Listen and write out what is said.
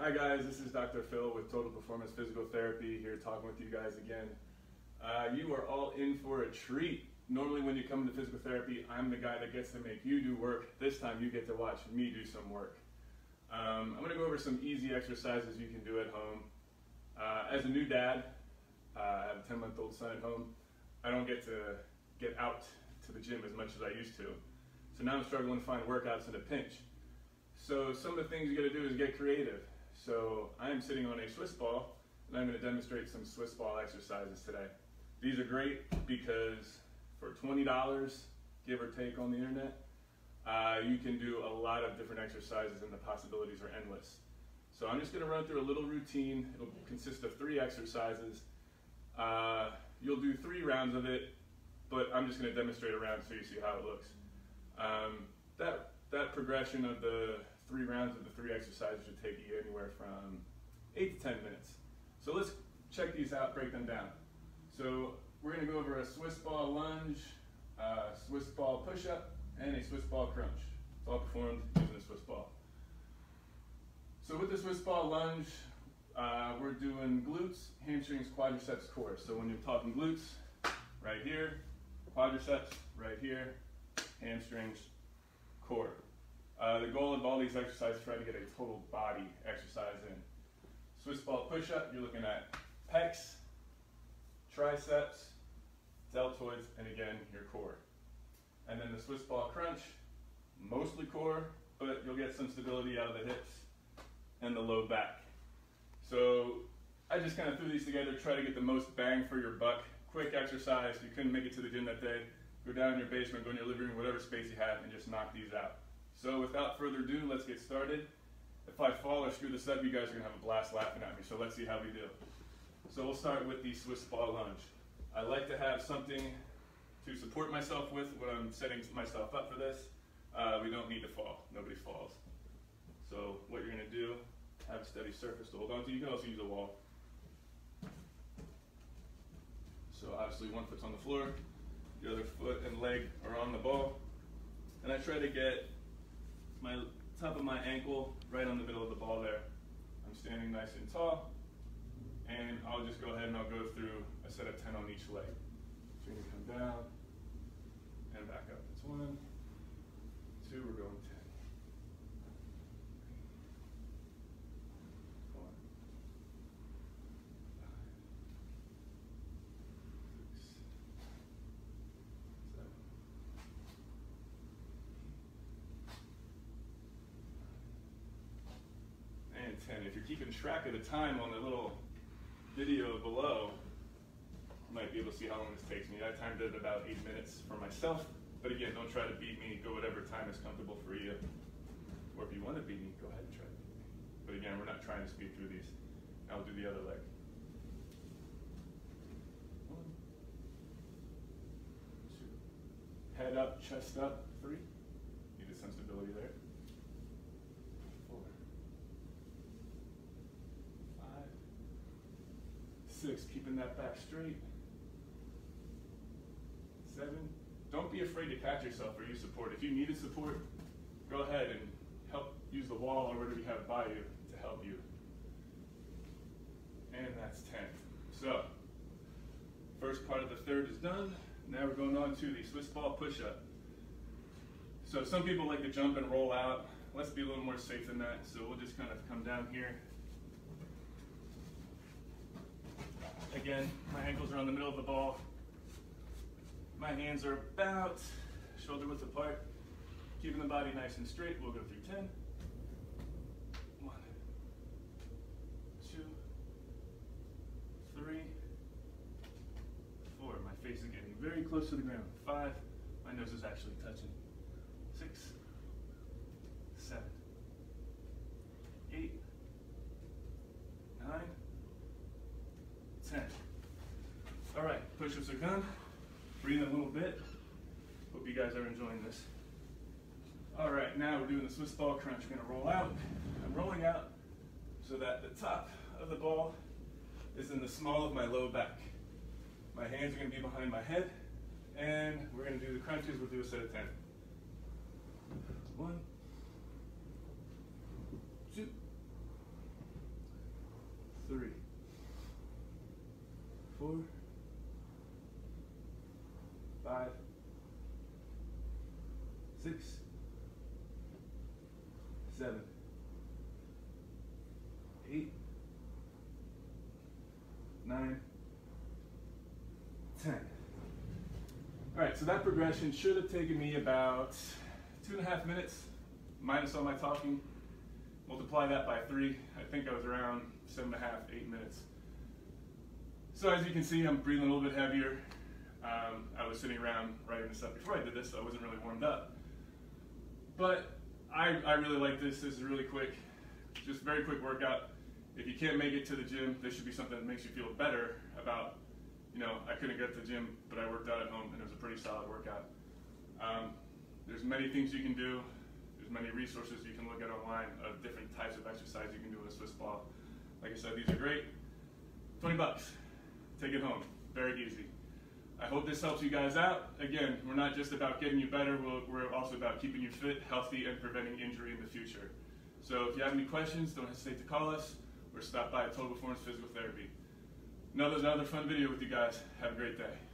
Hi guys, this is Dr. Phil with Total Performance Physical Therapy here talking with you guys again. Uh, you are all in for a treat. Normally when you come into physical therapy, I'm the guy that gets to make you do work. This time you get to watch me do some work. Um, I'm gonna go over some easy exercises you can do at home. Uh, as a new dad, uh, I have a 10 month old son at home. I don't get to get out to the gym as much as I used to. So now I'm struggling to find workouts in a pinch. So some of the things you gotta do is get creative. So I am sitting on a Swiss ball and I'm gonna demonstrate some Swiss ball exercises today. These are great because for $20, give or take on the internet, uh, you can do a lot of different exercises and the possibilities are endless. So I'm just gonna run through a little routine. It'll consist of three exercises. Uh, you'll do three rounds of it, but I'm just gonna demonstrate a round so you see how it looks. Um, that, that progression of the three rounds of the three exercises should take you anywhere from eight to 10 minutes. So let's check these out, break them down. So we're gonna go over a Swiss ball lunge, uh, Swiss ball push-up, and a Swiss ball crunch. It's all performed using a Swiss ball. So with the Swiss ball lunge, uh, we're doing glutes, hamstrings, quadriceps, core. So when you're talking glutes, right here, quadriceps, right here, hamstrings, core. Uh, the goal of all these exercises is try to get a total body exercise in. Swiss ball push-up, you're looking at pecs, triceps, deltoids, and again, your core. And then the Swiss ball crunch, mostly core, but you'll get some stability out of the hips and the low back. So I just kind of threw these together, try to get the most bang for your buck. Quick exercise, you couldn't make it to the gym that day, go down in your basement, go in your living room, whatever space you have, and just knock these out. So without further ado, let's get started. If I fall or screw this up, you guys are gonna have a blast laughing at me, so let's see how we do. So we'll start with the Swiss ball lunge. I like to have something to support myself with when I'm setting myself up for this. Uh, we don't need to fall, nobody falls. So what you're gonna do, have a steady surface to hold on to. You can also use a wall. So obviously one foot's on the floor, the other foot and leg are on the ball. And I try to get my top of my ankle right on the middle of the ball there. I'm standing nice and tall, and I'll just go ahead and I'll go through a set of 10 on each leg. So you're gonna come down and back up. That's one, two, we're going 10. Four, five, six, seven, and 10. If you're keeping track of the time on the little video below, you might be able to see how long this takes me. I timed it about eight minutes for myself, but again, don't try to beat me. Go whatever time is comfortable for you. Or if you want to beat me, go ahead and try to beat me. But again, we're not trying to speed through these. We'll do the other leg. One, two, head up, chest up, three. Needed some stability there. Four, five, six, keeping that back straight. Seven, don't be afraid to catch yourself or use support. If you needed support, go ahead and help use the wall or whatever you have by you to help you. And that's 10. So, first part of the third is done. Now we're going on to the Swiss ball push-up. So some people like to jump and roll out. Let's be a little more safe than that. So we'll just kind of come down here. Again, my ankles are on the middle of the ball. My hands are about shoulder width apart. Keeping the body nice and straight. We'll go through 10. One, two, three, four. My face is getting very close to the ground. Five. My nose is actually touching. Six, 10. All right, push-ups are done. Breathe a little bit. Hope you guys are enjoying this. All right, now we're doing the Swiss ball crunch. We're gonna roll out. I'm rolling out so that the top of the ball is in the small of my low back. My hands are gonna be behind my head, and we're gonna do the crunches. We'll do a set of 10. One, two, three four, five, six, seven, eight, nine, ten. All right, so that progression should have taken me about two and a half minutes, minus all my talking. Multiply that by three, I think I was around seven and a half, eight minutes. So as you can see, I'm breathing a little bit heavier. Um, I was sitting around writing this up before I did this, so I wasn't really warmed up. But I, I really like this. This is really quick, just very quick workout. If you can't make it to the gym, this should be something that makes you feel better about, you know, I couldn't get to the gym, but I worked out at home and it was a pretty solid workout. Um, there's many things you can do. There's many resources you can look at online of different types of exercise you can do with a Swiss ball. Like I said, these are great. 20 bucks. Take it home. Very easy. I hope this helps you guys out. Again, we're not just about getting you better, we're also about keeping you fit, healthy, and preventing injury in the future. So if you have any questions, don't hesitate to call us or stop by at Total Performance Physical Therapy. Another, another fun video with you guys. Have a great day.